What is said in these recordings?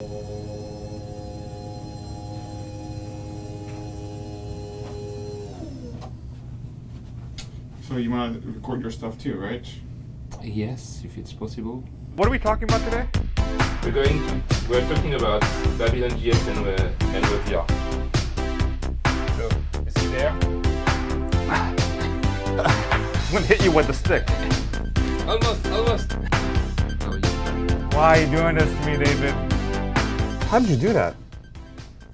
So you want to record your stuff too, right? Yes, if it's possible. What are we talking about today? We're going to, we're talking about Babylon JS and, uh, and WebVR. So, is he there? I'm gonna hit you with the stick. Almost, almost. Why are you doing this to me, David? How did you do that?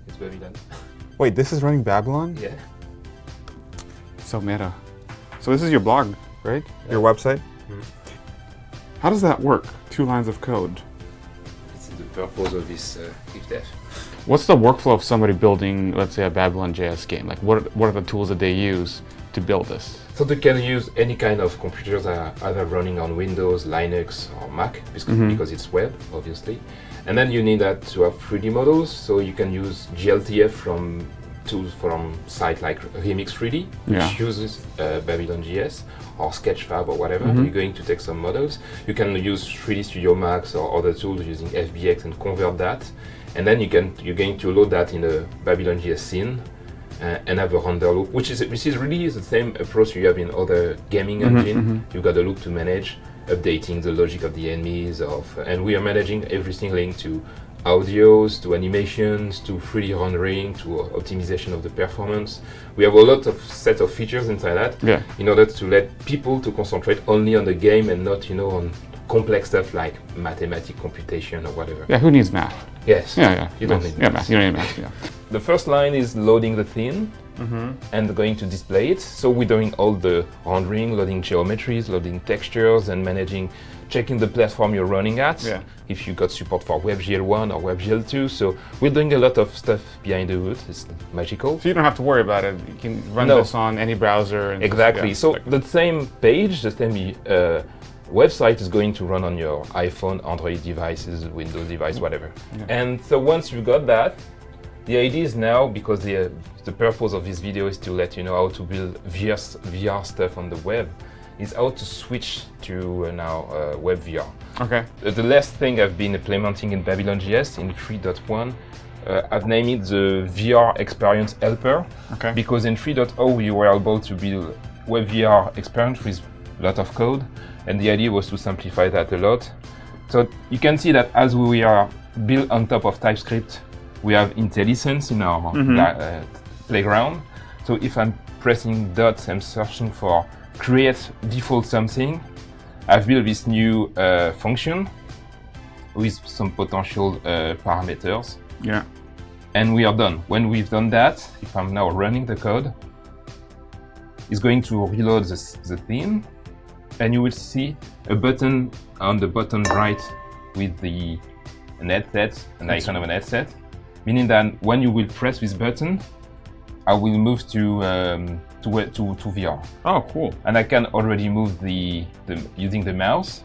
It's Babylon. Wait, this is running Babylon? Yeah. So meta. So this is your blog, right? Your website? How does that work? Two lines of code. This is the purpose of this uh, ifdef. What's the workflow of somebody building, let's say, a Babylon JS game? Like, what what are the tools that they use to build this? So they can use any kind of computers that are either running on Windows, Linux, or Mac because, because it's web, obviously. And then you need that to have 3D models, so you can use GLTF from tools from site like Remix 3D, which Yeah. uses uh, Babylon JS or Sketchfab or whatever. You're going to take some models. You can use 3D Studio Max or other tools using FBX and convert that. And then you can you're going to load that in a Babylon JS scene uh, and have a render loop, which is which is really the same approach you have in other gaming engine. You've got a loop to manage, updating the logic of the enemies, of and we are managing everything linked to audios, to animations, to 3D rendering, to uh, optimization of the performance. We have a lot of set of features inside that Yeah. in order to let people to concentrate only on the game and not you know on complex stuff like mathematical computation or whatever. Yeah, who needs math? Yes. Yeah, yeah. You don't math. need yeah, math. math. You don't need math. Yeah. The first line is loading the theme Mm-hmm. and going to display it. So we're doing all the rendering, loading geometries, loading textures, and managing, checking the platform you're running at. Yeah. If you got support for WebGL1 or WebGL2. So we're doing a lot of stuff behind the hood. It's magical. So you don't have to worry about it. You can run No. this on any browser. And just- Exactly. yeah, so like- the same page, the same uh, website is going to run on your iPhone, Android devices, Windows device, whatever. And so once you've got that, the idea is now because the uh, the purpose of this video is to let you know how to build VR, VR stuff on the web. Is how to switch to uh, now uh, web VR. okay. The last thing I've been implementing in Babylon JS in 3.1, uh, I've named it the VR Experience Helper Okay. because in 3.0 we were able to build web VR experience with a lot of code, and the idea was to simplify that a lot. So you can see that as we are built on top of TypeScript, we have IntelliSense in our li- uh, playground. So if I'm pressing dots, I'm searching for create default something. I've built this new uh, function with some potential uh, parameters Yeah. and we are done. When we've done that, if I'm now running the code, it's going to reload the, the theme, and you will see a button on the bottom right with the an headset, an icon of an headset, meaning that when you will press this button, I will move to um, to, to to VR, Oh, cool. and I can already move the, the using the mouse.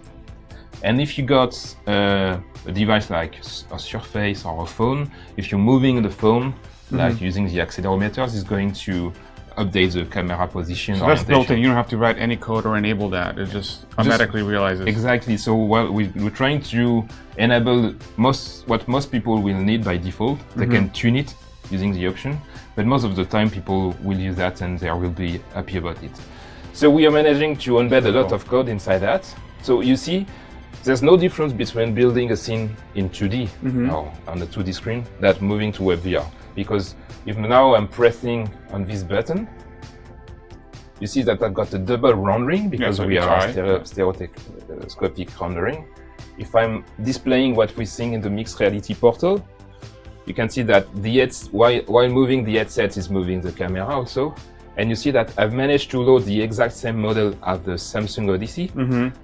And if you got uh, a device like a Surface or a phone, if you're moving the phone, like using the accelerometers, it's going to update the camera position. So that's built in. You don't have to write any code or enable that. It just automatically realizes. Exactly. So well, we, we're trying to enable most what most people will need by default. They mm-hmm. can tune it using the option, but most of the time people will use that and they will be happy about it. So we are managing to embed a lot of code inside that. So you see, there's no difference between building a scene in 2D mm-hmm. or on the 2D screen that moving to WebVR. Because if now I'm pressing on this button, you see that I've got a double rendering because so we are stereo- stereoscopic rendering. If I'm displaying what we're seeing in the mixed reality portal, you can see that the while, while moving the headset is moving the camera also. And you see that I've managed to load the exact same model as the Samsung Odyssey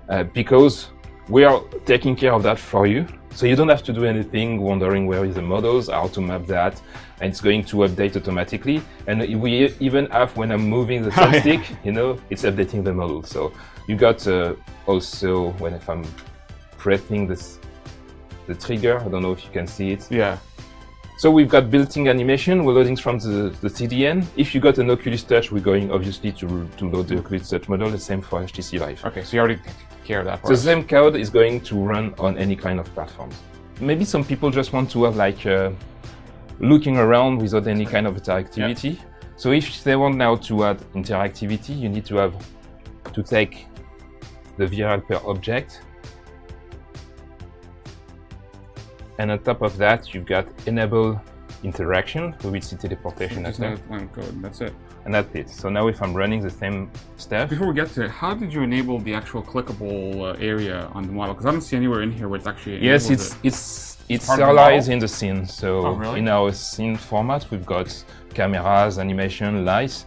uh, because we are taking care of that for you. So you don't have to do anything wondering where is the models, how to map that, and it's going to update automatically. And we even have when I'm moving the yeah. you know, it's updating the model. So you got uh, also when if I'm pressing this the trigger, I don't know if you can see it. Yeah. So we've got built-in animation, we're loading from the, the CDN. If you got an Oculus Touch, we're going obviously to, to load the Oculus Touch model, the same for HTC Vive. Okay, so you already care of that. For The same code is going to run on any kind of platforms. maybe some people just want to have like uh, looking around without any kind of interactivity. So if they want now to add interactivity, you need to have to take the VR Helper object. And on top of that, you've got enable interaction. Will see teleportation Just after. that one code. That's it. And that's it. So now if I'm running the same step, Before we get to it, how did you enable the actual clickable uh, area on the model? Because I don't see anywhere in here where it's actually Yes, it's it. it's it's part of the serialized in the scene. So Oh, really? in our scene format, we've got cameras, animation, lights.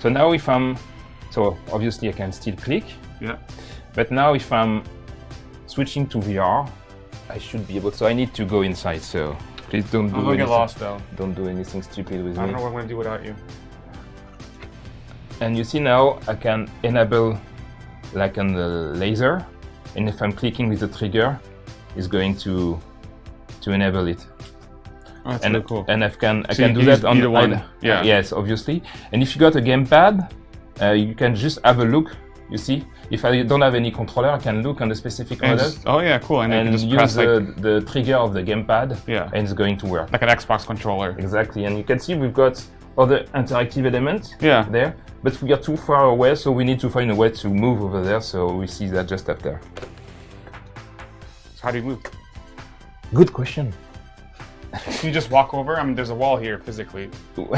So now if I'm, so obviously I can still click, yeah. but now if I'm switching to VR, I should be able. To so I need to go inside. So please don't do I'm gonna get anything. lost though. Don't do anything stupid with me. I don't know what I'm gonna do without you. And you see now I can enable like on the laser, and if I'm clicking with the trigger, it's going to to enable it. Oh, that's and really cool. and I can I So can do that on the one. on- Yeah. yes, obviously. And if you got a gamepad, uh, you can just have a look. You see, if I don't have any controller, I can look on the specific And model just- oh yeah, cool. And, you and can just use press the, like, the trigger of the gamepad, Yeah. and it's going to work. like an Xbox controller. Exactly, and you can see we've got other interactive elements Yeah. there, but we are too far away, so we need to find a way to move over there. So we see that just after. So how do you move? Good question. Can you just walk over? I mean, there's a wall here physically.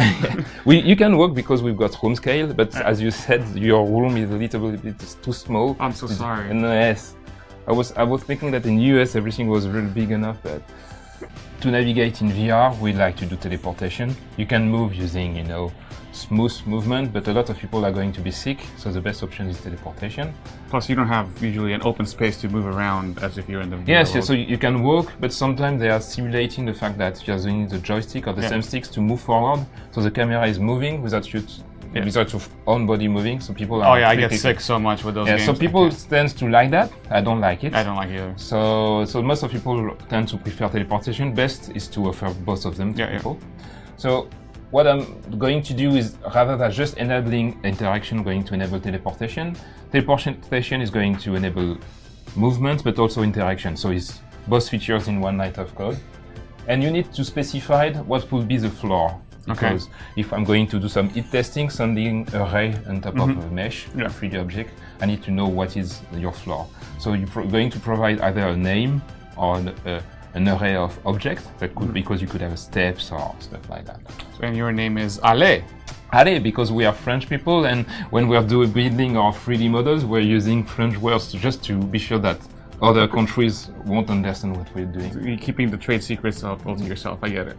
we, you can walk because we've got room scale, but as you said, your room is a little bit too small. I'm so sorry. And uh, yes, I was I was thinking that in the US everything was really big enough, but to navigate in VR, we like to do teleportation. You can move using you know smooth movement, but a lot of people are going to be sick, so the best option is teleportation. Plus, you don't have usually an open space to move around as if you're in the. Yes, yes. So you you can walk, but sometimes they are simulating the fact that you're using the joystick or the Yeah. same sticks to move forward. So the camera is moving without you, t- Yeah. without your own body moving. So people are. Oh yeah, I get sick so much with those Yeah. games. So people tend to like that. I don't like it. I don't like it either. So, so most of people tend to prefer teleportation. Best is to offer both of them to Yeah, yeah. So, what I'm going to do is rather than just enabling interaction, I'm going to enable teleportation. Teleportation is going to enable movement, but also interaction. So it's both features in one line of code. And you need to specify what will be the floor. Okay. Because if I'm going to do some hit testing, sending array on top of a mesh, Mm-hmm. Yeah. a 3D object, I need to know what is your floor. So you're going to provide either a name or an, uh, an array of objects that could because you could have steps or stuff like that. So, and your name is Ale. Allez, because we are French people, and when we're doing building our 3D models, we're using French words just to be sure that other countries won't understand what we're doing. You're keeping the trade secrets all all to yourself. I get it.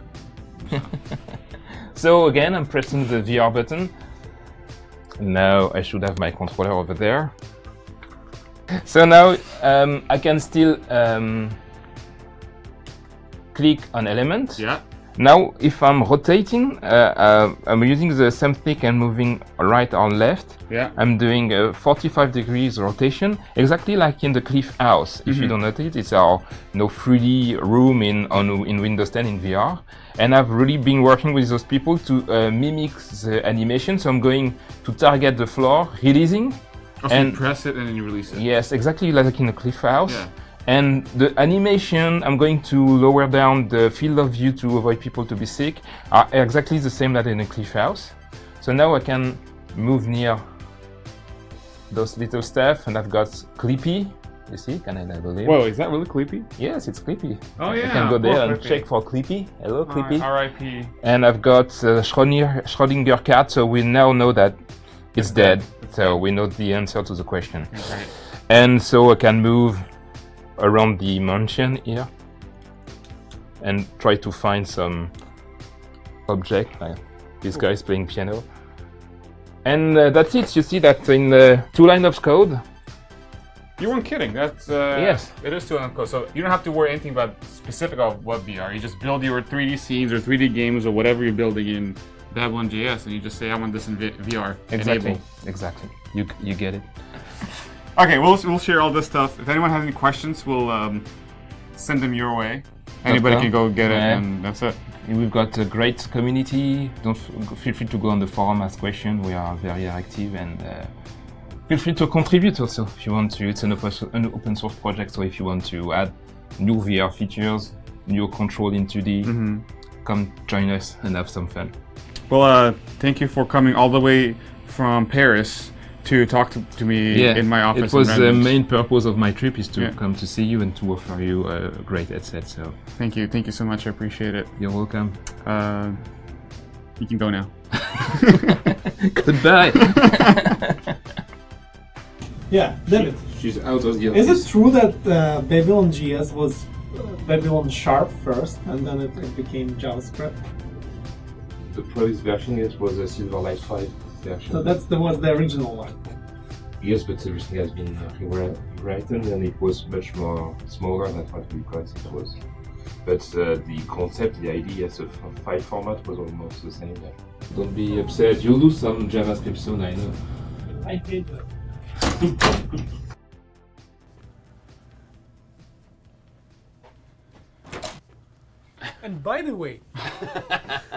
So again, I'm pressing the VR button. Now I should have my controller over there. So now um, I can still um, click on element. Yeah. Now, if I'm rotating, uh, uh, I'm using the same stick and moving right or left. Yeah. I'm doing a 45 degrees rotation, exactly like in the Cliff House. If you don't notice, it's our you know, 3D room in on in Windows 10 in VR, and I've really been working with those people to uh, mimic the animation. So I'm going to target the floor, releasing. Also, And- you press it and then you release it. Yes, exactly like in the Cliff House. Yeah. And the animation, I'm going to lower down the field of view to avoid people to be sick, are exactly the same that in a cliff house. So now I can move near those little stuff, and I've got Clippy. You see, can I enable it? Whoa, is that really creepy? Yes, it's Clippy. Oh yeah. can go there and Clippy. check for Clippy. Hello, Clippy. R.I.P. And I've got uh, Schrödinger cat, so we now know that it's dead. So we know the answer to the question. Okay. And so I can move around the mansion here and try to find some object. Like this guy is playing piano. And uh, that's it. You see that in the two lines of code. You weren't kidding. That's uh, Yes. It is two lines of code, so you don't have to worry anything about specific of what VR. You just build your 3D scenes or 3D games or whatever you're building in Babylon JS, and you just say, "I want this in vi- VR." Exactly. Enable. Exactly. You you get it. Okay, we'll we'll share all this stuff. If anyone has any questions, we'll um, send them your way. Anybody can go get it, and that's it. We've got a great community. Don't f- feel free to go on the forum, ask questions. We are very active and uh, feel free to contribute also if you want to. It's an open, an open source project, so if you want to add new VR features, new control in 2D. Mhm. Come join us and have some fun. Well, uh, thank you for coming all the way from Paris to talk to, to me in my office. It was the main purpose of my trip is to Yeah. come to see you and to offer you a great headset. So Thank you, thank you so much. I appreciate it. you're welcome. Uh, you can go now. Goodbye. Yeah, David. She's out of the Is it true that uh, Babylon JS was uh, Babylon Sharp first, and then it, it became JavaScript? The previous version it was a Silverlight 5 version. So that's the was the original one. yes, but everything has been uh, rewritten and it was much more smaller than what we thought it was. But uh, the concept, the idea as a f- file format was almost the same. Don't be upset. You'll do some JavaScript soon, I know. I hate that. and by the way,